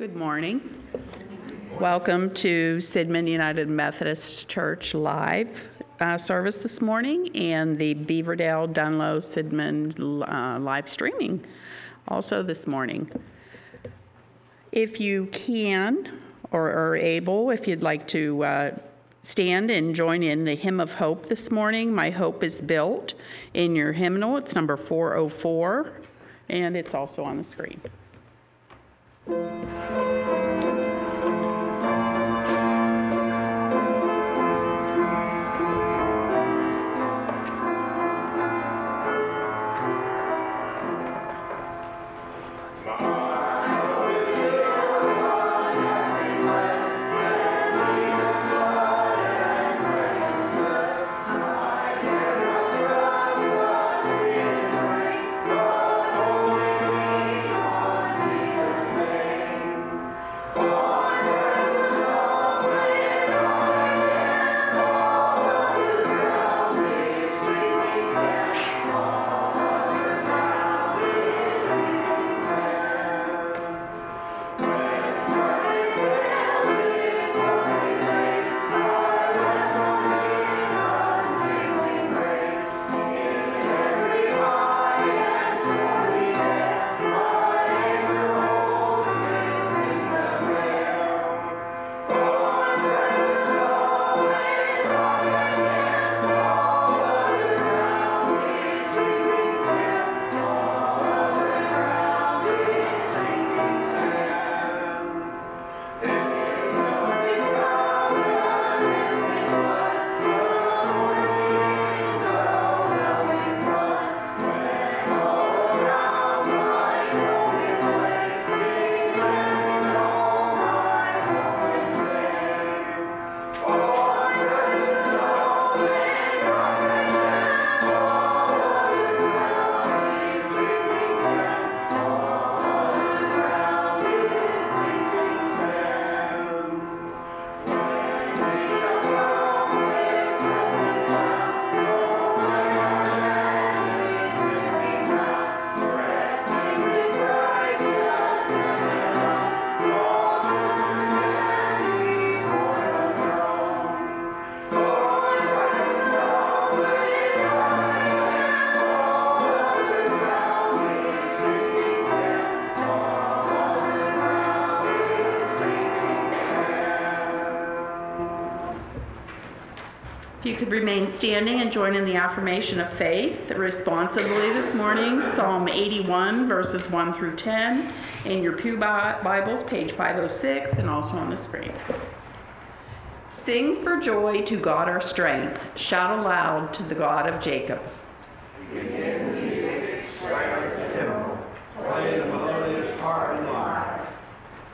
Good morning. Welcome to Sidman United Methodist Church live uh, service this morning and the Beaverdale Dunlo Sidman uh, live streaming also this morning. If you can or are able, if you'd like to uh, stand and join in the hymn of hope this morning, My Hope is Built in your hymnal. It's number 404 and it's also on the screen. Could remain standing and join in the affirmation of faith responsibly this morning, Psalm 81, verses 1 through 10, in your Pew Bibles, page 506, and also on the screen. Sing for joy to God our strength, shout aloud to the God of Jacob.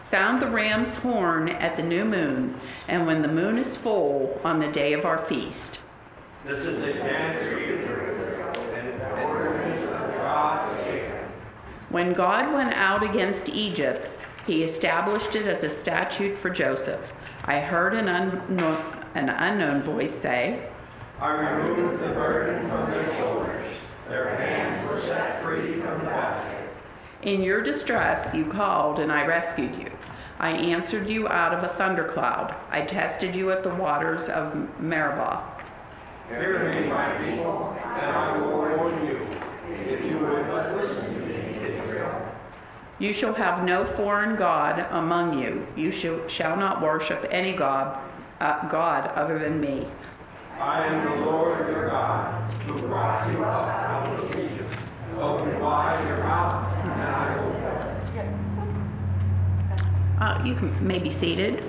Sound the ram's horn at the new moon, and when the moon is full on the day of our feast. This is the January and the ordinance of God to When God went out against Egypt, he established it as a statute for Joseph. I heard an, unknown, an unknown voice say, I removed the burden from their shoulders. Their hands were set free from the basket. In your distress you called, and I rescued you. I answered you out of a thundercloud. I tested you at the waters of Meribah. Hear me, my people, and I will warn you. If you would but listen to me, Israel. You shall have no foreign God among you. You shall, shall not worship any God, uh, God other than me. I am the Lord your God, who brought you up out of Egypt. Open wide your mouth, and I will. Uh, you can maybe seated.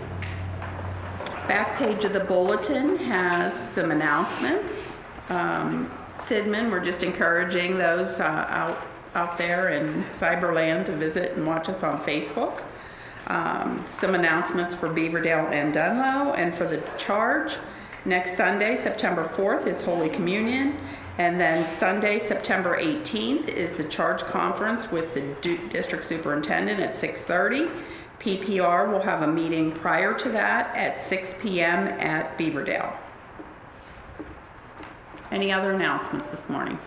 Back page of the bulletin has some announcements. Um, Sidman, we're just encouraging those uh, out out there in Cyberland to visit and watch us on Facebook. Um, some announcements for Beaverdale and Dunlo, and for the charge. Next Sunday, September 4th, is Holy Communion, and then Sunday, September 18th, is the charge conference with the district superintendent at 6:30. PPR will have a meeting prior to that at 6 p.m. at Beaverdale. Any other announcements this morning?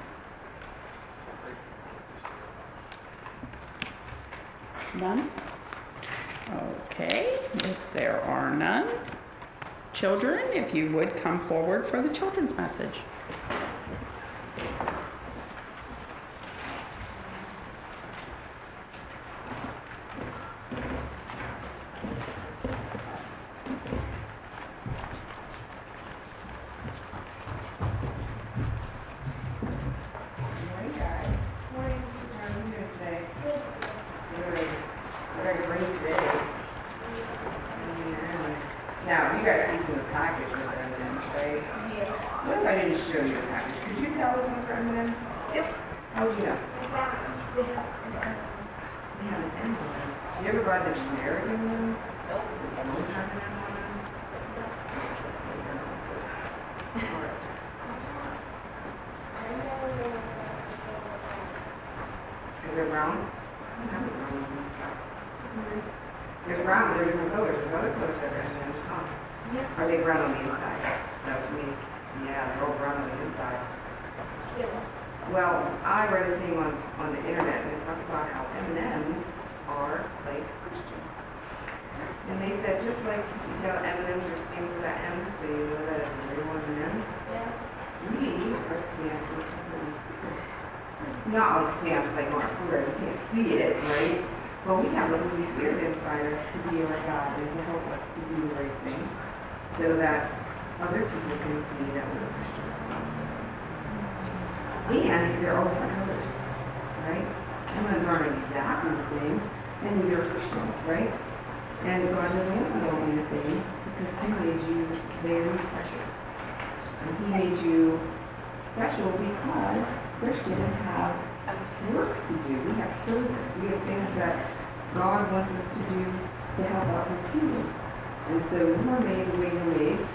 None? Okay, if there are none, children, if you would come forward for the children's message. Morning, guys. Morning. How are you doing today? Good. What are you bringing today? Mm, Now, you guys see from the package with the M&Ms, right? Yeah. What if I didn't show you the package? Could you tell if these are M&Ms? Yep. How would you know? They have an They have an M on them. Do you ever buy the generic M&Ms? Nope. They don't have an M on them? All right. Is there brown? I don't have a brown one. There's brown, but there's different colors. There's other colors that are M&Ms, huh? Yeah. Are they brown on the inside? Is that what you mean? Yeah, they're all brown on the inside. Well, I read a thing on, on the internet and it talks about how M&Ms are like Christians. And they said, just like you see how M&Ms are stamped with that M, so you know that it's a real M&M, we are stamped with the Holy Spirit. Not like stamped like Mark where you can't see it, right? But we have the Holy Spirit inside us to be our God and to help us to do the right thing so that other people can see that we're Christians also. And they're all different colors, right? M&Ms aren't exactly the same, and right? And God doesn't want you all to be the same because He made you very special. And He made you special because Christians have work to do. We have service. We have things that God wants us to do to help out His kingdom. And so you are made the way you're made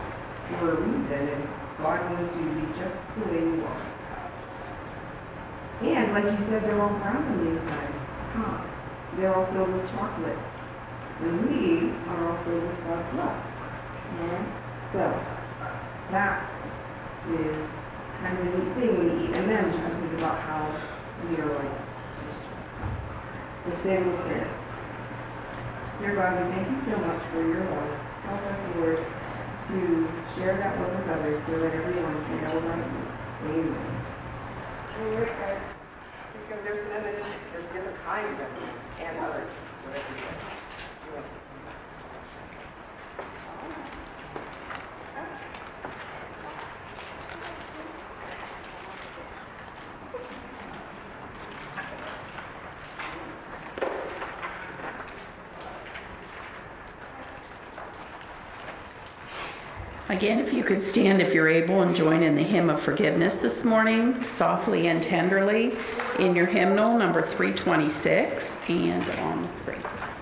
for a reason, and God wants you to be just the way you are. And like you said, they're all brown on the inside. They're all filled with chocolate. And we are all filled with God's love. Alright? So, that is kind of a neat thing when you eat M&Ms, you can think about how we are like Christians. The same with prayer. Dear God, we thank you so much for your love. Help us, Lord, to share that love with others so that everyone can know about you. Amen. Because there's M&Ms, there's different kinds of and others. whatever Again, if you could stand if you're able and join in the hymn of forgiveness this morning, softly and tenderly, in your hymnal number 326 and on the screen.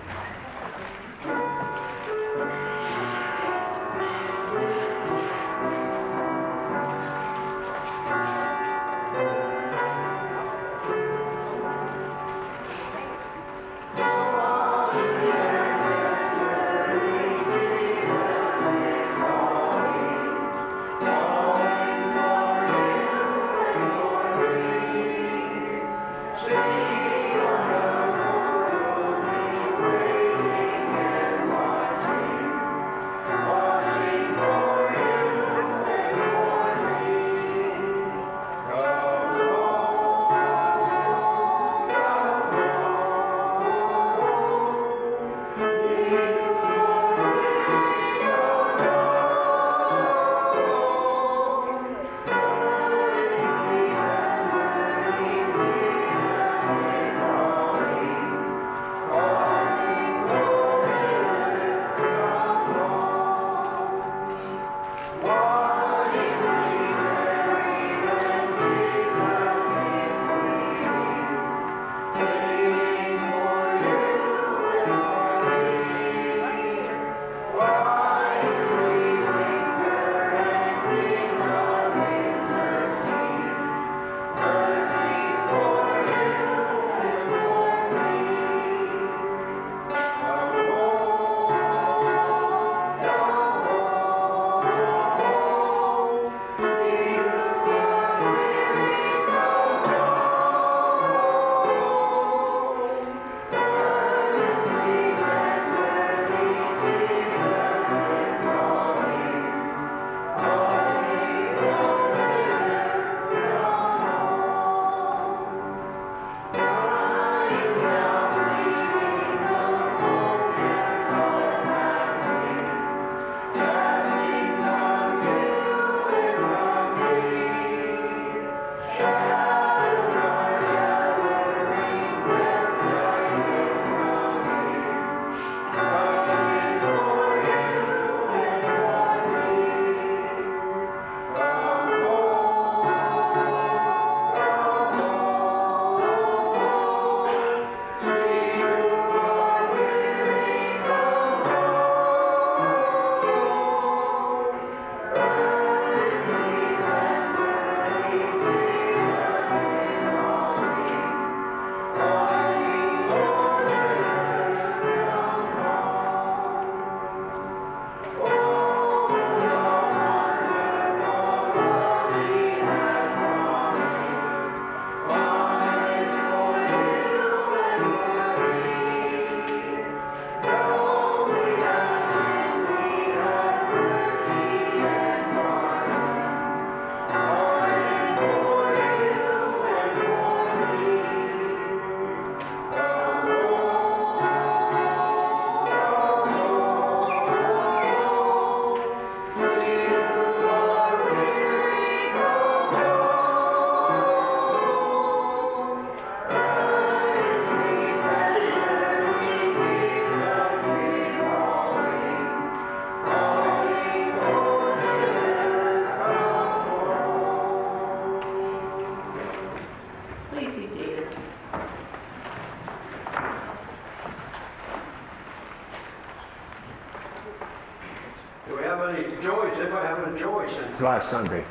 It's last Sunday.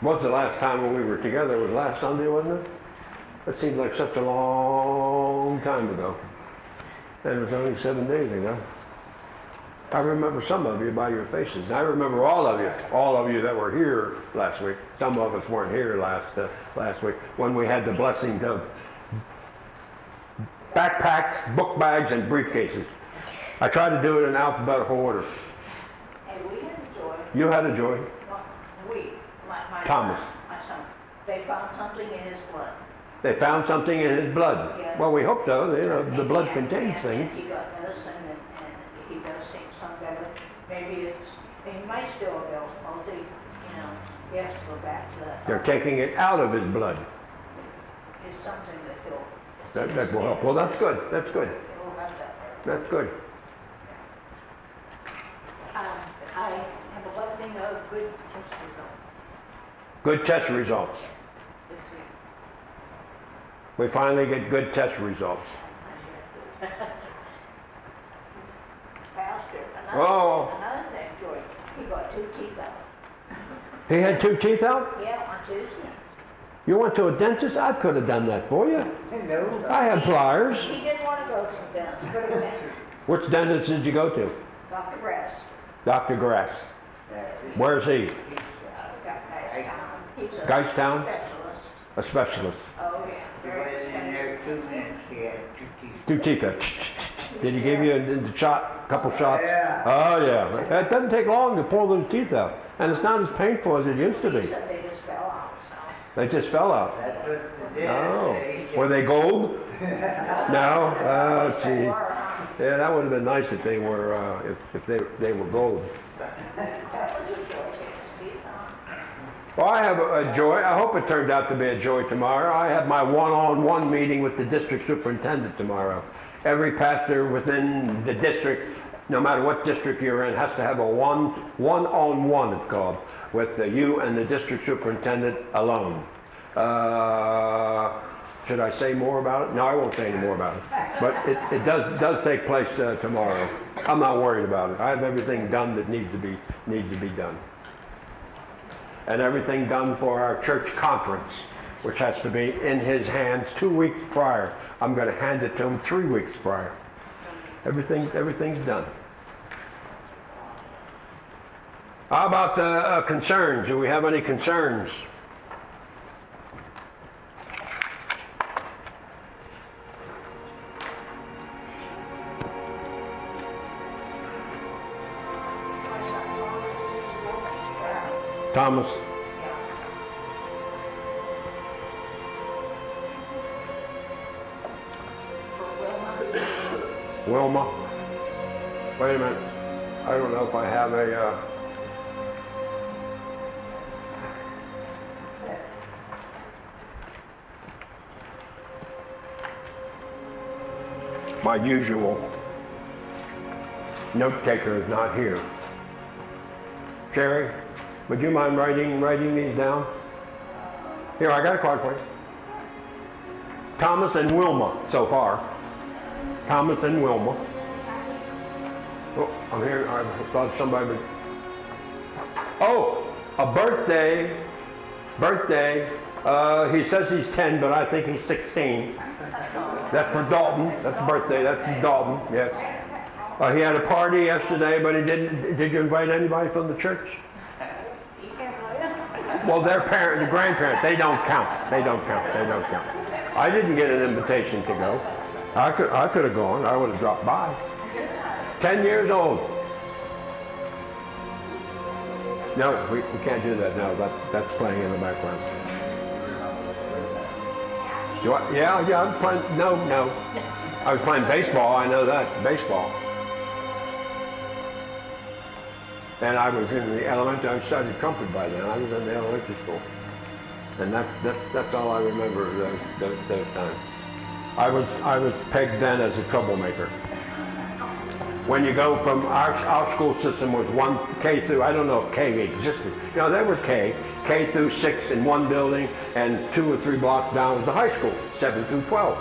Was the last time when we were together? It was last Sunday, wasn't it? That seems like such a long time ago. And it was only seven days ago. I remember some of you by your faces. And I remember all of you, all of you that were here last week. Some of us weren't here last uh, last week when we had the blessings of backpacks, book bags, and briefcases. I tried to do it in alphabetical order. And we had joy, You had a joy. we, my, my. Thomas. My son, they found something in his blood. They found something in his blood. Yeah. Well, we hope so. You know, the blood And- contains and- things. He got medicine and, and he does some better. Maybe it's, he might still have Bell's palsy, you know, he has to go back to that. They're taking it out of his blood. It's something that he'll. That, that will help. Well, that's good. That's good. He'll have that. That's good. Um, I have a blessing of good test results Good test results. Yes, this week. We finally get good test results. Pastor, Oh. another, another thing, George, he got two teeth out. He had two teeth out? Yeah, on Tuesday. You went to a dentist? I could have done that for you. No. I had pliers. He didn't want to go to them, but he went. Which dentist did you go to? Dr. Brass. Dr. Grass. Where's he? He's a Geistown? specialist. A specialist. Oh, yeah, two minutes, he had two teeth. Two teeth. Did he give you a, a shot, couple oh, shots? Yeah. Oh, yeah. It doesn't take long to pull those teeth out. And it's not as painful as it used to be. they just fell out. They just fell out. That's what the dentist Oh. Were they gold? No? Oh, gee. Yeah, that would have been nice if they were, uh, if, if they, they were gold. Well, I have a, joy. I hope it turns out to be a joy tomorrow. I have my one-on-one meeting with the district superintendent tomorrow. Every pastor within the district, no matter what district you're in, has to have a one, one-on-one, it's called, with the, you and the district superintendent alone. Uh, should I say more about it? No, I won't say any more about it. But it, it does, does take place uh, tomorrow. I'm not worried about it. I have everything done that needs to be, needs to be done and everything done for our church conference, which has to be in his hands two weeks prior. I'm going to hand it to him three weeks prior. Everything, everything's done. How about the uh, concerns? Do we have any concerns? Thomas? Wilma. Wait a minute. I don't know if I have a, uh... My usual note taker is not here. Sherry, would you mind writing, writing these down? Here, I got a card for you. Thomas and Wilma so far. Thomas and Wilma. Oh, I'm here. I thought somebody would. Oh, a birthday. Birthday. Uh, he says he's 10, but I think he's 16. That's for Dalton. That's a birthday. That's for Dalton. Yes. Uh, he had a party yesterday, but he didn't. Did you invite anybody from the church? Well, their parent, the grandparents, they don't count. They don't count. They don't count. I didn't get an invitation to go. I could, I could have gone. I would have dropped by. Ten years old. No, we, we can't do that. No, that, that's playing in the background. You want, yeah, yeah, I'm playing. No, no. I was playing baseball. I know that baseball. And I was in the elementary. I studied trumpet by then. I was in the elementary school, and that's that's that's all I remember those those, times. I was I was pegged then as a troublemaker. When you go from our our school system was one K through I don't know if K existed. No, there was K, K through six in one building, and two or three blocks down was the high school, seven through twelve.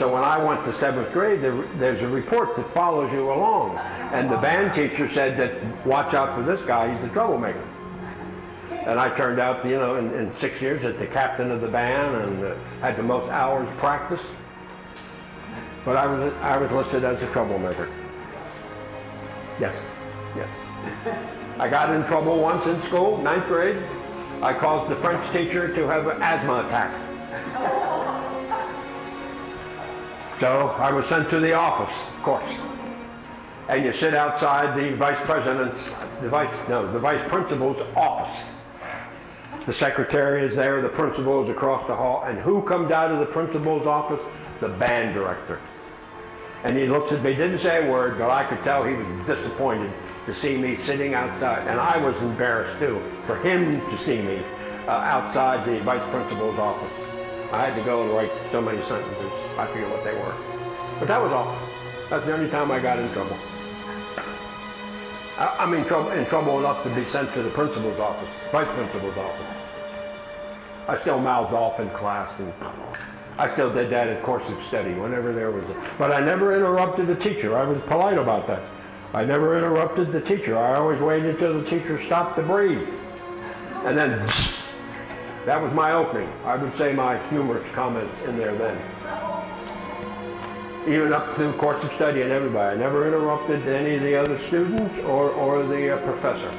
So when I went to seventh grade, there, there's a report that follows you along. And the band teacher said that, watch out for this guy, he's a troublemaker. And I turned out, you know, in, in six years as the captain of the band and uh, had the most hours practice. But I was, I was listed as a troublemaker. Yes, yes. I got in trouble once in school, ninth grade. I caused the French teacher to have an asthma attack. So I was sent to the office, of course. And you sit outside the vice president's, the vice, no, the vice principal's office. The secretary is there, the principal is across the hall, and who comes out of the principal's office? The band director. And he looks at me, didn't say a word, but I could tell he was disappointed to see me sitting outside. And I was embarrassed too, for him to see me uh, outside the vice principal's office. I had to go and write so many sentences. I forget what they were. But that was all. That's the only time I got in trouble. I, I'm in trouble, in trouble enough to be sent to the principal's office, vice principal's office. I still mouthed off in class and I still did that at course of study whenever there was a, but I never interrupted the teacher. I was polite about that. I never interrupted the teacher. I always waited until the teacher stopped to breathe. And then that was my opening. I would say my humorous comments in there then. Even up through course of study and everybody. I never interrupted any of the other students or, or the uh, professor.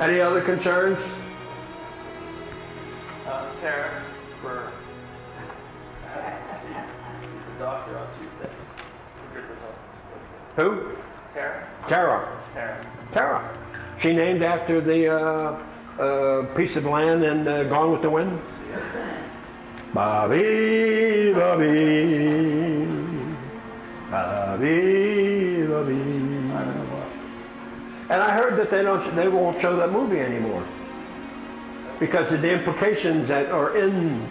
Any other concerns? Uh, Tara, for the doctor on Tuesday. Good results. Who? Tara? Tara. Tara. Tara. She named after the uh, uh, piece of land in uh, Gone with the Wind? Bobby, Bobby, Bobby, Bobby. And I heard that they don't, they won't show that movie anymore because of the implications that are in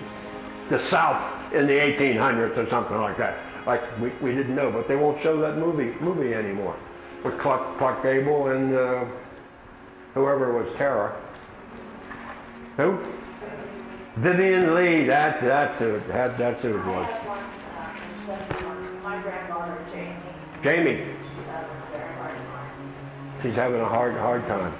the South in the 1800s or something like that. Like we, we didn't know, but they won't show that movie movie anymore with Clark, Clark Gable and uh, whoever was Tara. Who? Vivien Leigh. That that's who that, that's who it was. uh, my granddaughter Jamie, Jamie. she a very hard time. She's having a hard hard time.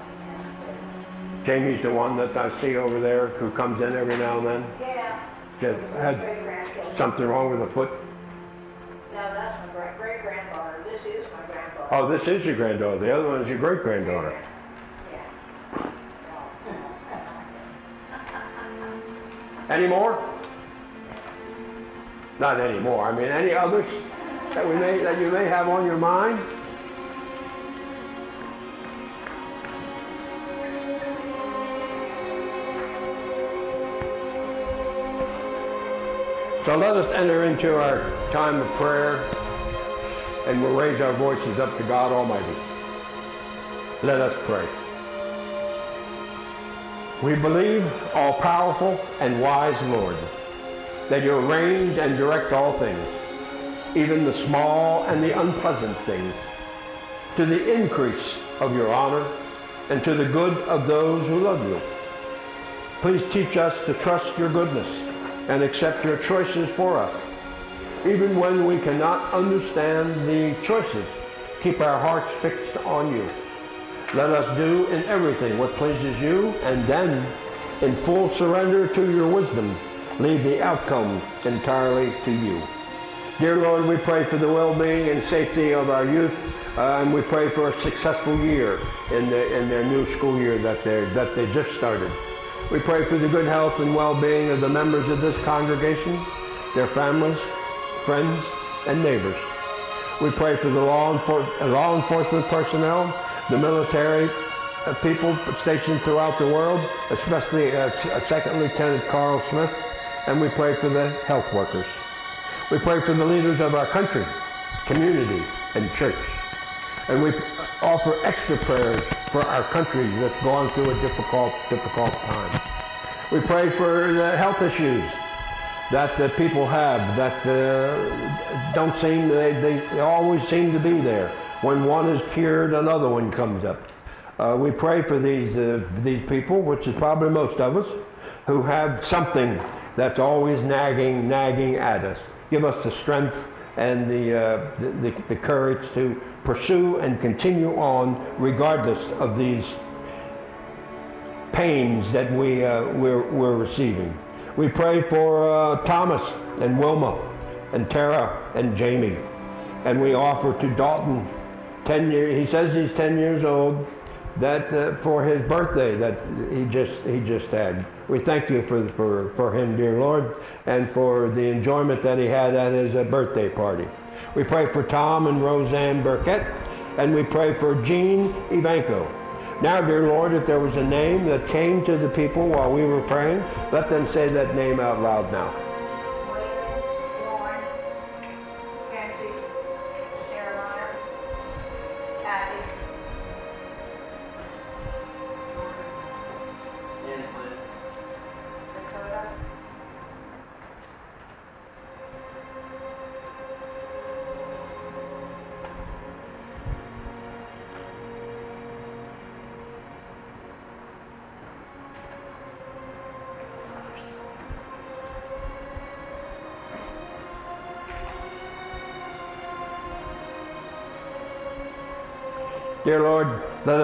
Jamie's the one that I see over there who comes in every now and then. Yeah. She had- had Great grandchildren. something wrong with her foot. No, that's my great great granddaughter. This is my granddaughter. Oh, this is your granddaughter. The other one is your great granddaughter. Any more? Not anymore. I mean, any others that we may that you may have on your mind? So let us enter into our time of prayer and we'll raise our voices up to God Almighty. Let us pray. We believe, all powerful and wise Lord, that you arrange and direct all things, even the small and the unpleasant things, to the increase of your honor and to the good of those who love you. Please teach us to trust your goodness and accept your choices for us. Even when we cannot understand the choices, keep our hearts fixed on you. Let us do in everything what pleases you, and then, in full surrender to your wisdom, leave the outcome entirely to you. Dear Lord, we pray for the well-being and safety of our youth, uh, and we pray for a successful year in, the, in their new school year that, they that they just started. We pray for the good health and well-being of the members of this congregation, their families, friends, and neighbors. We pray for the law, enfor- law enforcement personnel, the military uh, people stationed throughout the world, especially uh, Second Lieutenant Carl Smith, and we pray for the health workers. We pray for the leaders of our country, community, and church. And we offer extra prayers for our country that's gone through a difficult, difficult time. We pray for the health issues that the people have that uh, don't seem, they, they always seem to be there. When one is cured, another one comes up. Uh, we pray for these, uh, these people, which is probably most of us, who have something that's always nagging, nagging at us. Give us the strength and the, uh, the, the, courage to pursue and continue on regardless of these pains that we, uh, we're, we're receiving. We pray for uh, Thomas and Wilma and Tara and Jamie. And we offer to Dalton 10 years, he says he's 10 years old, that uh, for his birthday that he just, he just had. We thank you for, for, for him, dear Lord, and for the enjoyment that he had at his uh, birthday party. We pray for Tom and Roseanne Burkett, and we pray for Jean Ivanko. Now, dear Lord, if there was a name that came to the people while we were praying, let them say that name out loud now.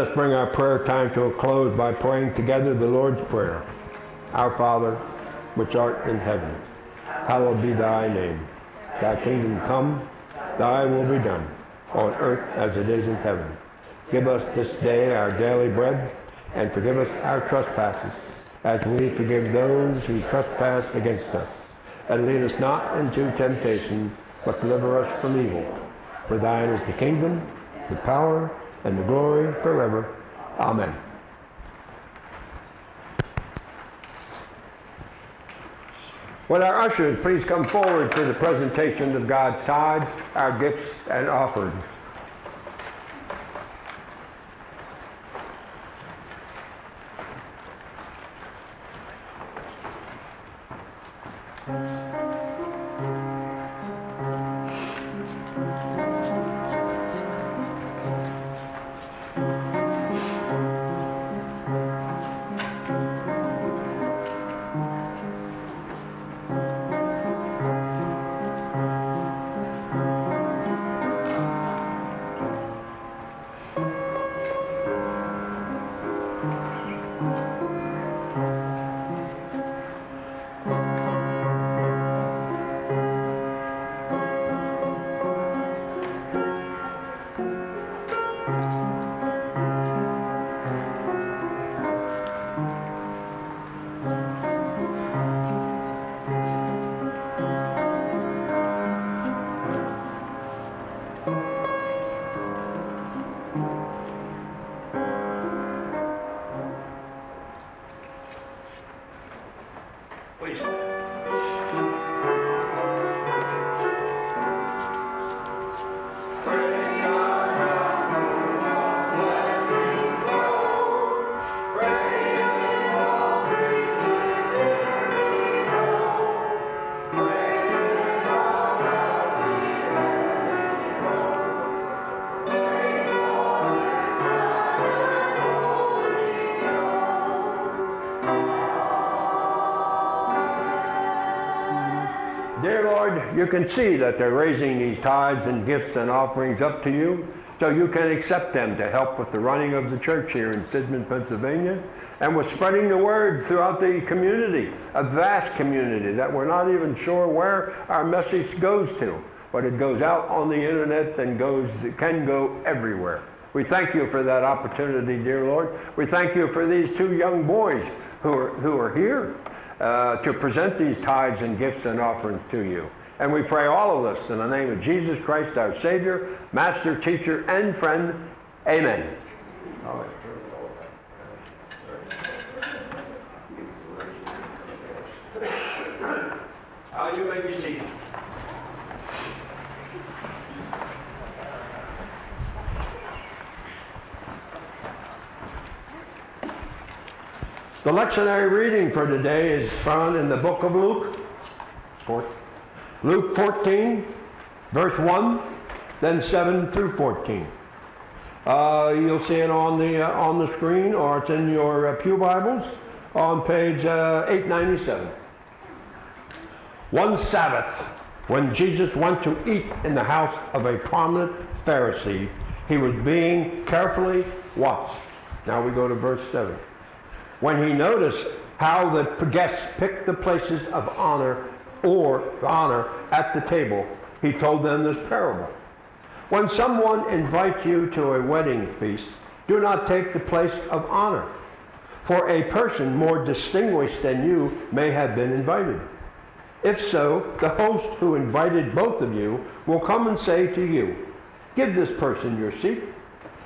Us bring our prayer time to a close by praying together the Lord's Prayer. Our Father, which art in heaven, hallowed be thy name. Thy kingdom come, thy will be done, on earth as it is in heaven. Give us this day our daily bread, and forgive us our trespasses, as we forgive those who trespass against us. And lead us not into temptation, but deliver us from evil. For thine is the kingdom, the power, and the glory forever. Amen. Will our ushers please come forward for the presentation of God's tithes, our gifts, and offerings? Please. You can see that they're raising these tithes and gifts and offerings up to you so you can accept them to help with the running of the church here in Sidman, Pennsylvania, and with spreading the word throughout the community, a vast community that we're not even sure where our message goes to, but it goes out on the internet and goes, can go everywhere. We thank you for that opportunity, dear Lord. We thank you for these two young boys who are, who are here uh, to present these tithes and gifts and offerings to you. And we pray all of this in the name of Jesus Christ, our Savior, Master, Teacher, and Friend. Amen. Uh, you may be seated. The lectionary reading for today is found in the book of Luke, Four- Luke 14, verse 1, then 7 through 14. Uh, you'll see it on the, uh, on the screen or it's in your uh, Pew Bibles on page uh, 897. One Sabbath, when Jesus went to eat in the house of a prominent Pharisee, he was being carefully watched. Now we go to verse 7. When he noticed how the guests picked the places of honor or honor at the table, he told them this parable. When someone invites you to a wedding feast, do not take the place of honor, for a person more distinguished than you may have been invited. If so, the host who invited both of you will come and say to you, Give this person your seat.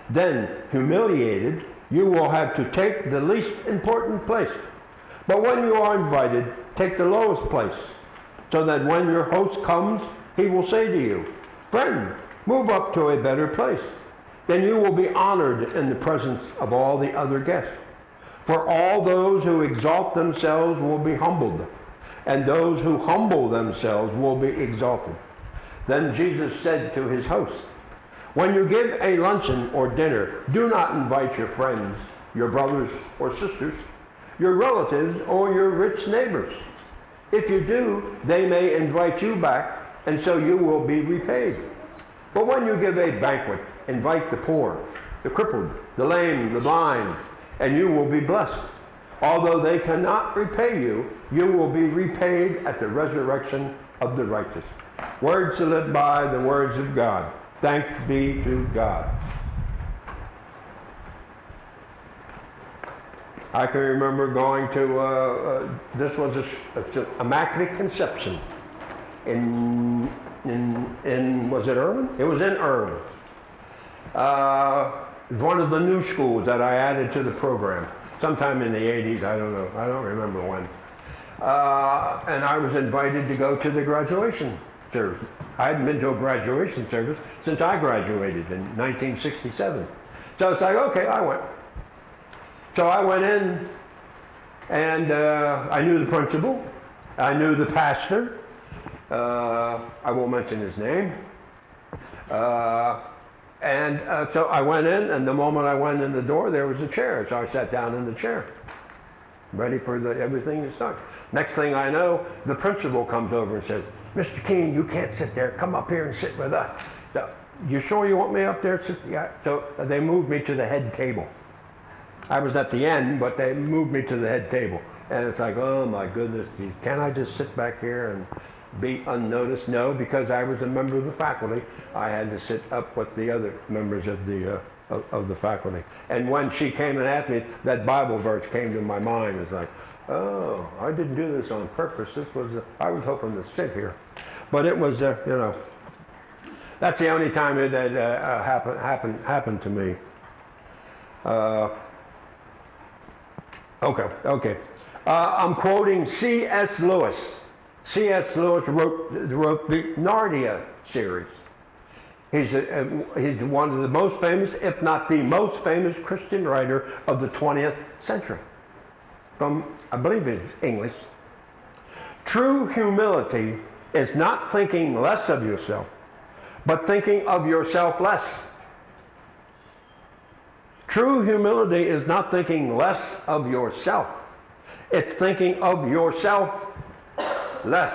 Then, humiliated, you will have to take the least important place. But when you are invited, take the lowest place, so that when your host comes, he will say to you, Friend, move up to a better place. Then you will be honored in the presence of all the other guests. For all those who exalt themselves will be humbled, and those who humble themselves will be exalted. Then Jesus said to his host, When you give a luncheon or dinner, do not invite your friends, your brothers or sisters, your relatives, or your rich neighbors. If you do, they may invite you back, and so you will be repaid. But when you give a banquet, invite the poor, the crippled, the lame, the blind, and you will be blessed. Although they cannot repay you, you will be repaid at the resurrection of the righteous. Words to live by, the words of God. Thanks be to God. I can remember going to, uh, uh, this was a, Immaculate Conception in, in, in, was it Irwin? It was in Irwin. Uh, one of the new schools that I added to the program. Sometime in the 80s, I don't know, I don't remember when. Uh, and I was invited to go to the graduation service. I hadn't been to a graduation service since I graduated in 1967. So it's like, okay, I went. So I went in and uh, I knew the principal, I knew the pastor, uh, I won't mention his name. Uh, and uh, so I went in, and the moment I went in the door, there was a chair. So I sat down in the chair, ready for the, everything to start. Next thing I know, the principal comes over and says, Mr. Keene, you can't sit there. Come up here and sit with us. So, you sure you want me up there? Yeah. So they moved me to the head table. I was at the end, but they moved me to the head table. And it's like, oh my goodness, can I just sit back here and be unnoticed? No, because I was a member of the faculty. I had to sit up with the other members of the, uh, of, of, the faculty. And when she came and asked me, that Bible verse came to my mind. It's like, oh, I didn't do this on purpose. This was, uh, I was hoping to sit here. But it was, uh, you know, that's the only time it had uh, happened, happened, happened to me. Uh, Okay, okay. Uh, I'm quoting C.S. Lewis. C.S. Lewis wrote, wrote the Narnia series. He's, a, a, he's one of the most famous, if not the most famous Christian writer of the 20th century. From, I believe it's English. True humility is not thinking less of yourself, but thinking of yourself less. True humility is not thinking less of yourself. It's thinking of yourself less.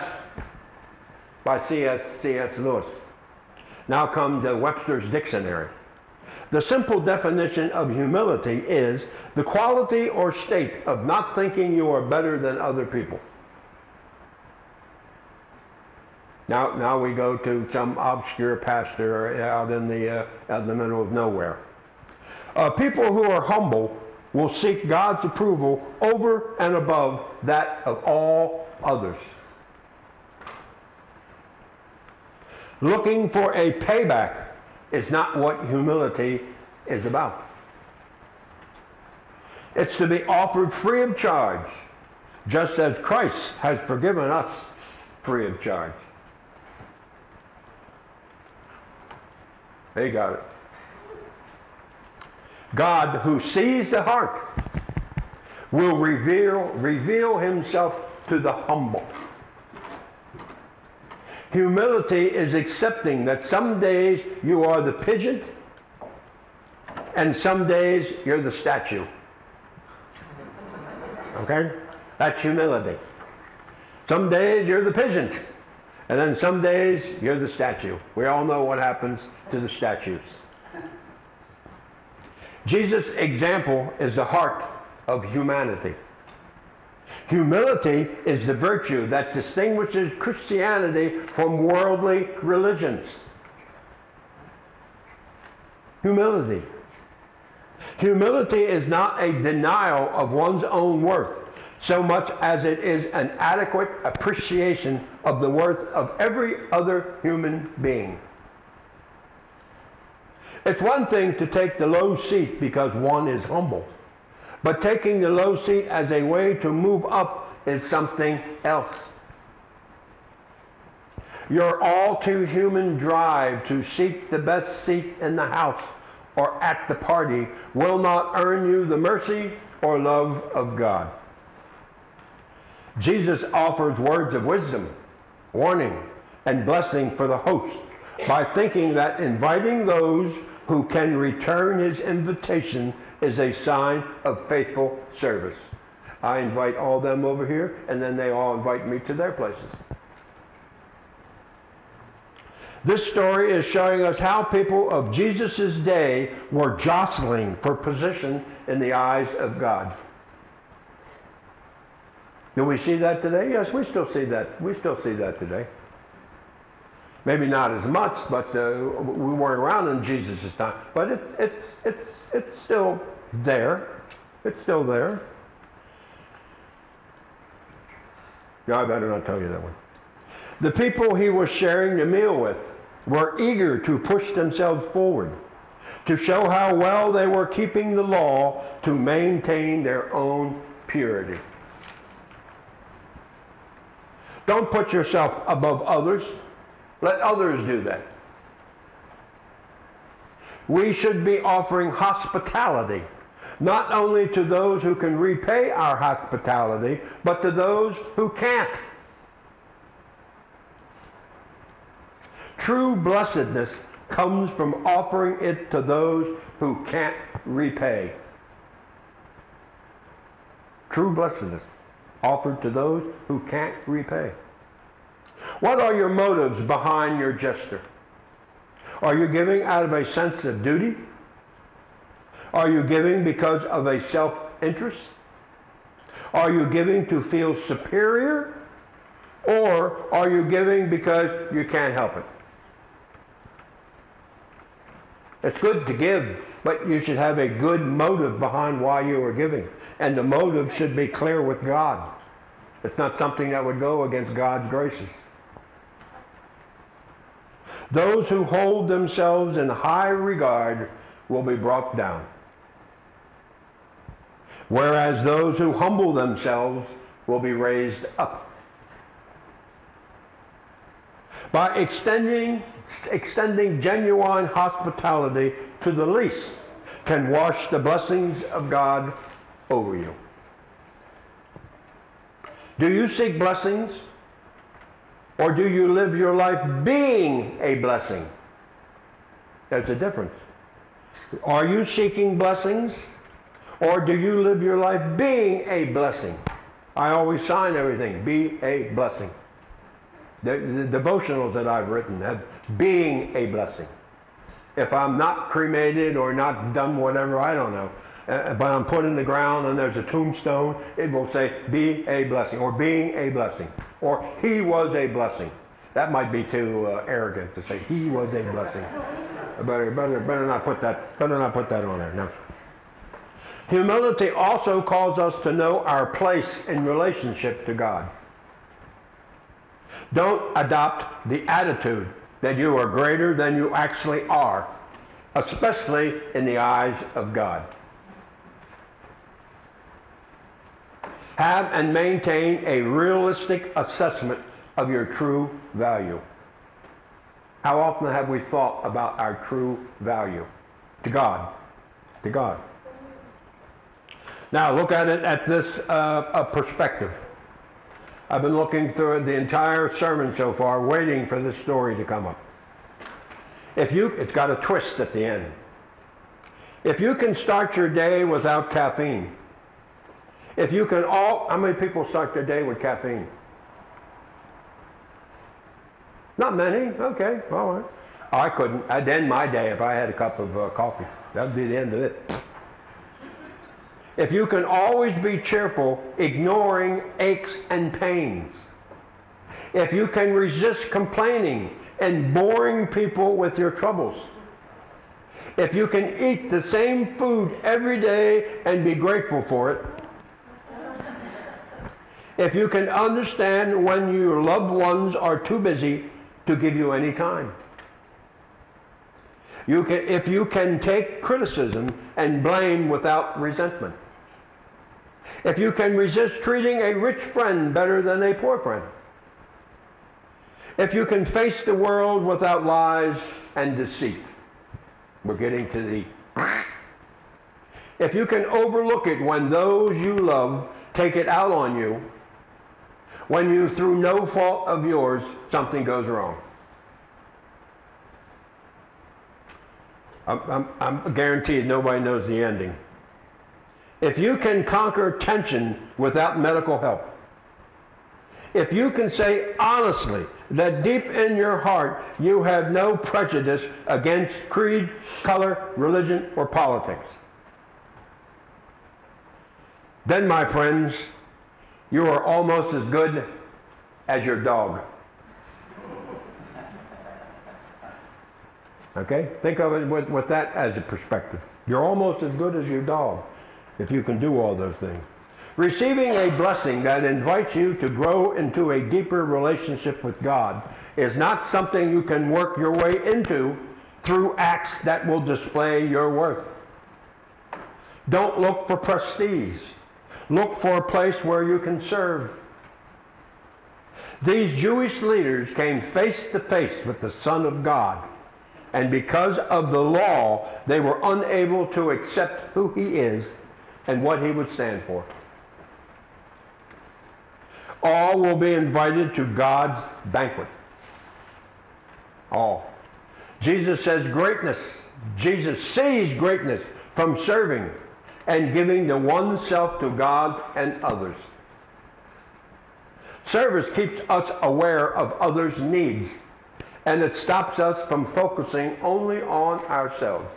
By C.S. C.S. Lewis. Now comes the Webster's Dictionary. The simple definition of humility is the quality or state of not thinking you are better than other people. Now, now we go to some obscure pastor out in the, uh, out in the middle of nowhere. Uh, people who are humble will seek God's approval over and above that of all others. Looking for a payback is not what humility is about. It's to be offered free of charge, just as Christ has forgiven us free of charge. They got it. God, who sees the heart, will reveal, reveal himself to the humble. Humility is accepting that some days you are the pigeon and some days you're the statue. Okay? That's humility. Some days you're the pigeon, and then some days you're the statue. We all know what happens to the statues. Jesus' example is the heart of humanity. Humility is the virtue that distinguishes Christianity from worldly religions. Humility. Humility is not a denial of one's own worth so much as it is an adequate appreciation of the worth of every other human being. It's one thing to take the low seat because one is humble, but taking the low seat as a way to move up is something else. Your all too human drive to seek the best seat in the house or at the party will not earn you the mercy or love of God. Jesus offers words of wisdom, warning, and blessing for the host by thinking that inviting those who can return his invitation is a sign of faithful service. I invite all them over here, and then they all invite me to their places. This story is showing us how people of Jesus' day were jostling for position in the eyes of God. Do we see that today? Yes, we still see that. We still see that today. Maybe not as much, but uh, we weren't around in Jesus' time. But it, it's, it's, it's still there. It's still there. Yeah, I better not tell you that one. The people he was sharing the meal with were eager to push themselves forward, to show how well they were keeping the law to maintain their own purity. Don't put yourself above others. Let others do that. We should be offering hospitality, not only to those who can repay our hospitality, but to those who can't. True blessedness comes from offering it to those who can't repay. True blessedness offered to those who can't repay. What are your motives behind your gesture? Are you giving out of a sense of duty? Are you giving because of a self interest? Are you giving to feel superior? Or are you giving because you can't help it? It's good to give, but you should have a good motive behind why you are giving. And the motive should be clear with God. It's not something that would go against God's graces. Those who hold themselves in high regard will be brought down. Whereas those who humble themselves will be raised up. By extending, extending genuine hospitality to the least can wash the blessings of God over you. Do you seek blessings? Or do you live your life being a blessing? There's a difference. Are you seeking blessings? Or do you live your life being a blessing? I always sign everything, be a blessing. The, the devotionals that I've written have being a blessing. If I'm not cremated or not done whatever, I don't know, uh, but I'm put in the ground and there's a tombstone, it will say, be a blessing, or being a blessing, or he was a blessing. That might be too uh, arrogant to say he was a blessing. Better, better, better not put that, better not put that on there. No. Humility also calls us to know our place in relationship to God. Don't adopt the attitude that you are greater than you actually are, especially in the eyes of God. Have and maintain a realistic assessment of your true value. How often have we thought about our true value? To God. To God. Now look at it at this uh, perspective. I've been looking through the entire sermon so far, waiting for this story to come up. If you, it's got a twist at the end. If you can start your day without caffeine, if you can all, how many people start their day with caffeine? Not many. Okay, all right. I couldn't. I'd end my day if I had a cup of uh, coffee. That'd be the end of it. If you can always be cheerful, ignoring aches and pains. If you can resist complaining and boring people with your troubles. If you can eat the same food every day and be grateful for it. If you can understand when your loved ones are too busy to give you any time. You can, if you can take criticism and blame without resentment. If you can resist treating a rich friend better than a poor friend. If you can face the world without lies and deceit. We're getting to the. If you can overlook it when those you love take it out on you, when you, through no fault of yours, something goes wrong. I'm, I'm, I'm guaranteed nobody knows the ending. If you can conquer tension without medical help, if you can say honestly that deep in your heart you have no prejudice against creed, color, religion, or politics, then, my friends, you are almost as good as your dog. Okay? Think of it with, with that as a perspective. You're almost as good as your dog if you can do all those things. Receiving a blessing that invites you to grow into a deeper relationship with God is not something you can work your way into through acts that will display your worth. Don't look for prestige. Look for a place where you can serve. These Jewish leaders came face to face with the Son of God. And because of the law, they were unable to accept who he is and what he would stand for. All will be invited to God's banquet. All. Jesus says greatness. Jesus sees greatness from serving and giving the oneself to God and others. Service keeps us aware of others' needs, and it stops us from focusing only on ourselves.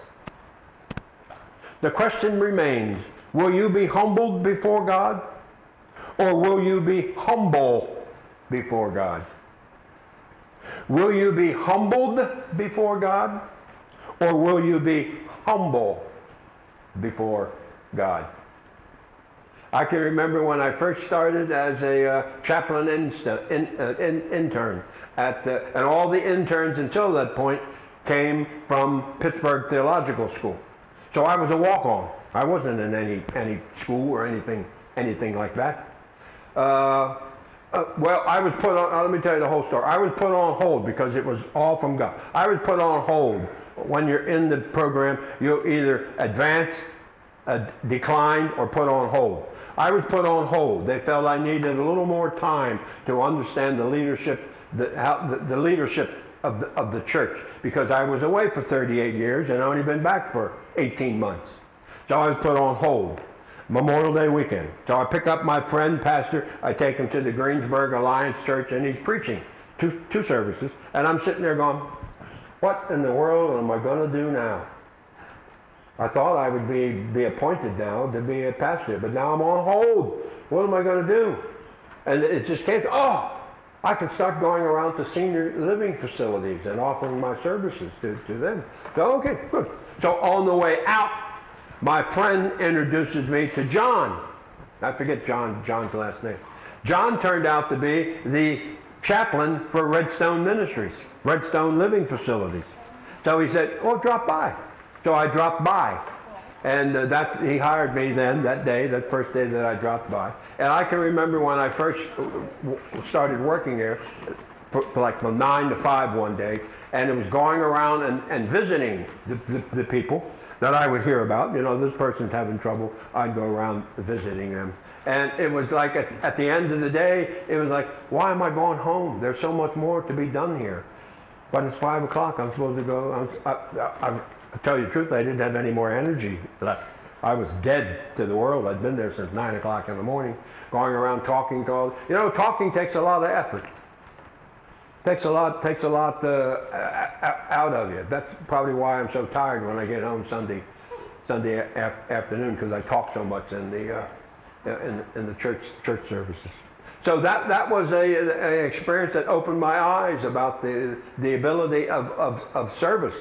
The question remains, will you be humbled before God? Or will you be humble before God? Will you be humbled before God? Or will you be humble before God? I can remember when I first started as a uh, chaplain insta- in, uh, in, intern, at the, and all the interns until that point came from Pittsburgh Theological School. So I was a walk-on. I wasn't in any, any school or anything, anything like that. Uh, uh, well, I was put on, uh, let me tell you the whole story. I was put on hold because it was all from God. I was put on hold. When you're in the program, you either advance, uh, decline, or put on hold. I was put on hold. They felt I needed a little more time to understand the leadership, the, how, the, the leadership of the, of the church because I was away for 38 years and I only been back for 18 months. So I was put on hold. Memorial Day weekend. So I pick up my friend, pastor, I take him to the Greensburg Alliance Church, and he's preaching two, two services, and I'm sitting there going, what in the world am I going to do now? I thought I would be, be appointed now to be a pastor, but now I'm on hold. What am I going to do? And it just came to, oh, I can start going around to senior living facilities and offering my services to, to them. So, okay, good. So on the way out, my friend introduces me to John. I forget John, John's last name. John turned out to be the chaplain for Redstone Ministries, Redstone Living Facilities. So he said, "Oh, drop by." So I dropped by, and uh, that he hired me then that day, that first day that I dropped by. And I can remember when I first uh, started working here, for, for like from nine to five one day, and it was going around and, and visiting the, the, the people that I would hear about. You know, this person's having trouble. I'd go around visiting them. And it was like at, at, the end of the day, it was like, why am I going home? There's so much more to be done here. But it's 5 o'clock. I'm supposed to go. I'm, I, I, I tell you the truth, I didn't have any more energy left. I was dead to the world. I'd been there since nine o'clock in the morning, going around talking to all. You know, talking takes a lot of effort. Takes a lot. Takes a lot uh, out of you. That's probably why I'm so tired when I get home Sunday, Sunday af- afternoon because I talk so much in the uh, in, in the church church services. So that that was a, a experience that opened my eyes about the the ability of, of, of service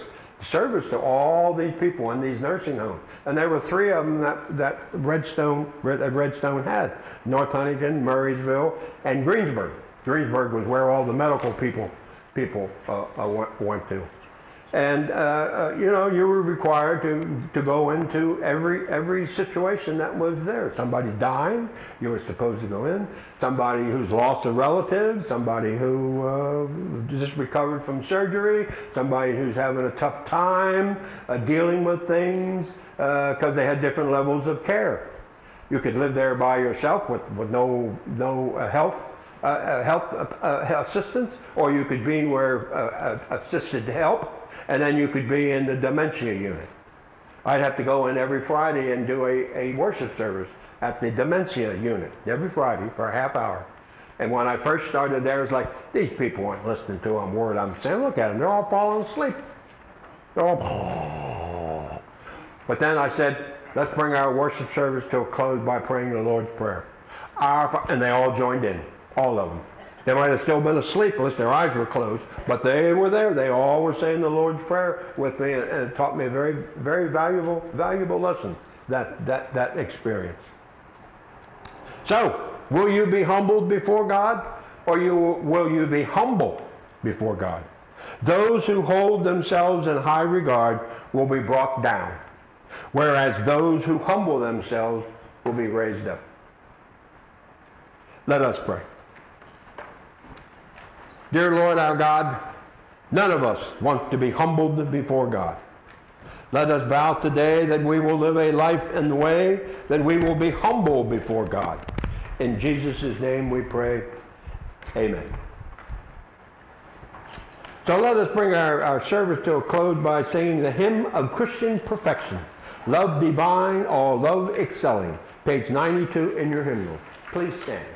service to all these people in these nursing homes. And there were three of them that, that Redstone, Red, uh, Redstone had. North Huntington, Murrysville, and Greensburg. Greensburg was where all the medical people, people uh, uh, went to. And, uh, uh, you know, you were required to, to go into every, every situation that was there. Somebody's dying, you were supposed to go in. Somebody who's lost a relative, somebody who uh, just recovered from surgery, somebody who's having a tough time uh, dealing with things because they had different levels of care. You could live there by yourself with, with no, no uh, uh, uh, uh, uh, assistance, or you could be where uh, uh, assisted help, and then you could be in the dementia unit. I'd have to go in every Friday and do a, a worship service at the dementia unit every Friday for a half hour. And when I first started there, it was like, these people weren't listening to a word I'm saying. Look at them, they're all falling asleep. They're all. But then I said, let's bring our worship service to a close by praying the Lord's Prayer. Our, and they all joined in, all of them. They might have still been asleep unless their eyes were closed, but they were there. They all were saying the Lord's Prayer with me, and it taught me a very, very valuable, valuable lesson. That that that experience. So, will you be humbled before God, or you will you be humble before God? Those who hold themselves in high regard will be brought down, whereas those who humble themselves will be raised up. Let us pray. Dear Lord our God, none of us want to be humbled before God. Let us vow today that we will live a life in the way that we will be humble before God. In Jesus' name we pray. Amen. So let us bring our, our service to a close by singing the hymn of Christian perfection. Love divine, all love excelling. Page 92 in your hymnal. Please stand.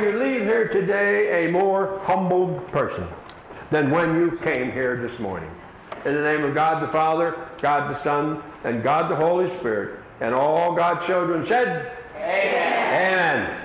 May you leave here today a more humbled person than when you came here this morning. In the name of God the Father, God the Son, and God the Holy Spirit, and all God's children said, Amen. Amen.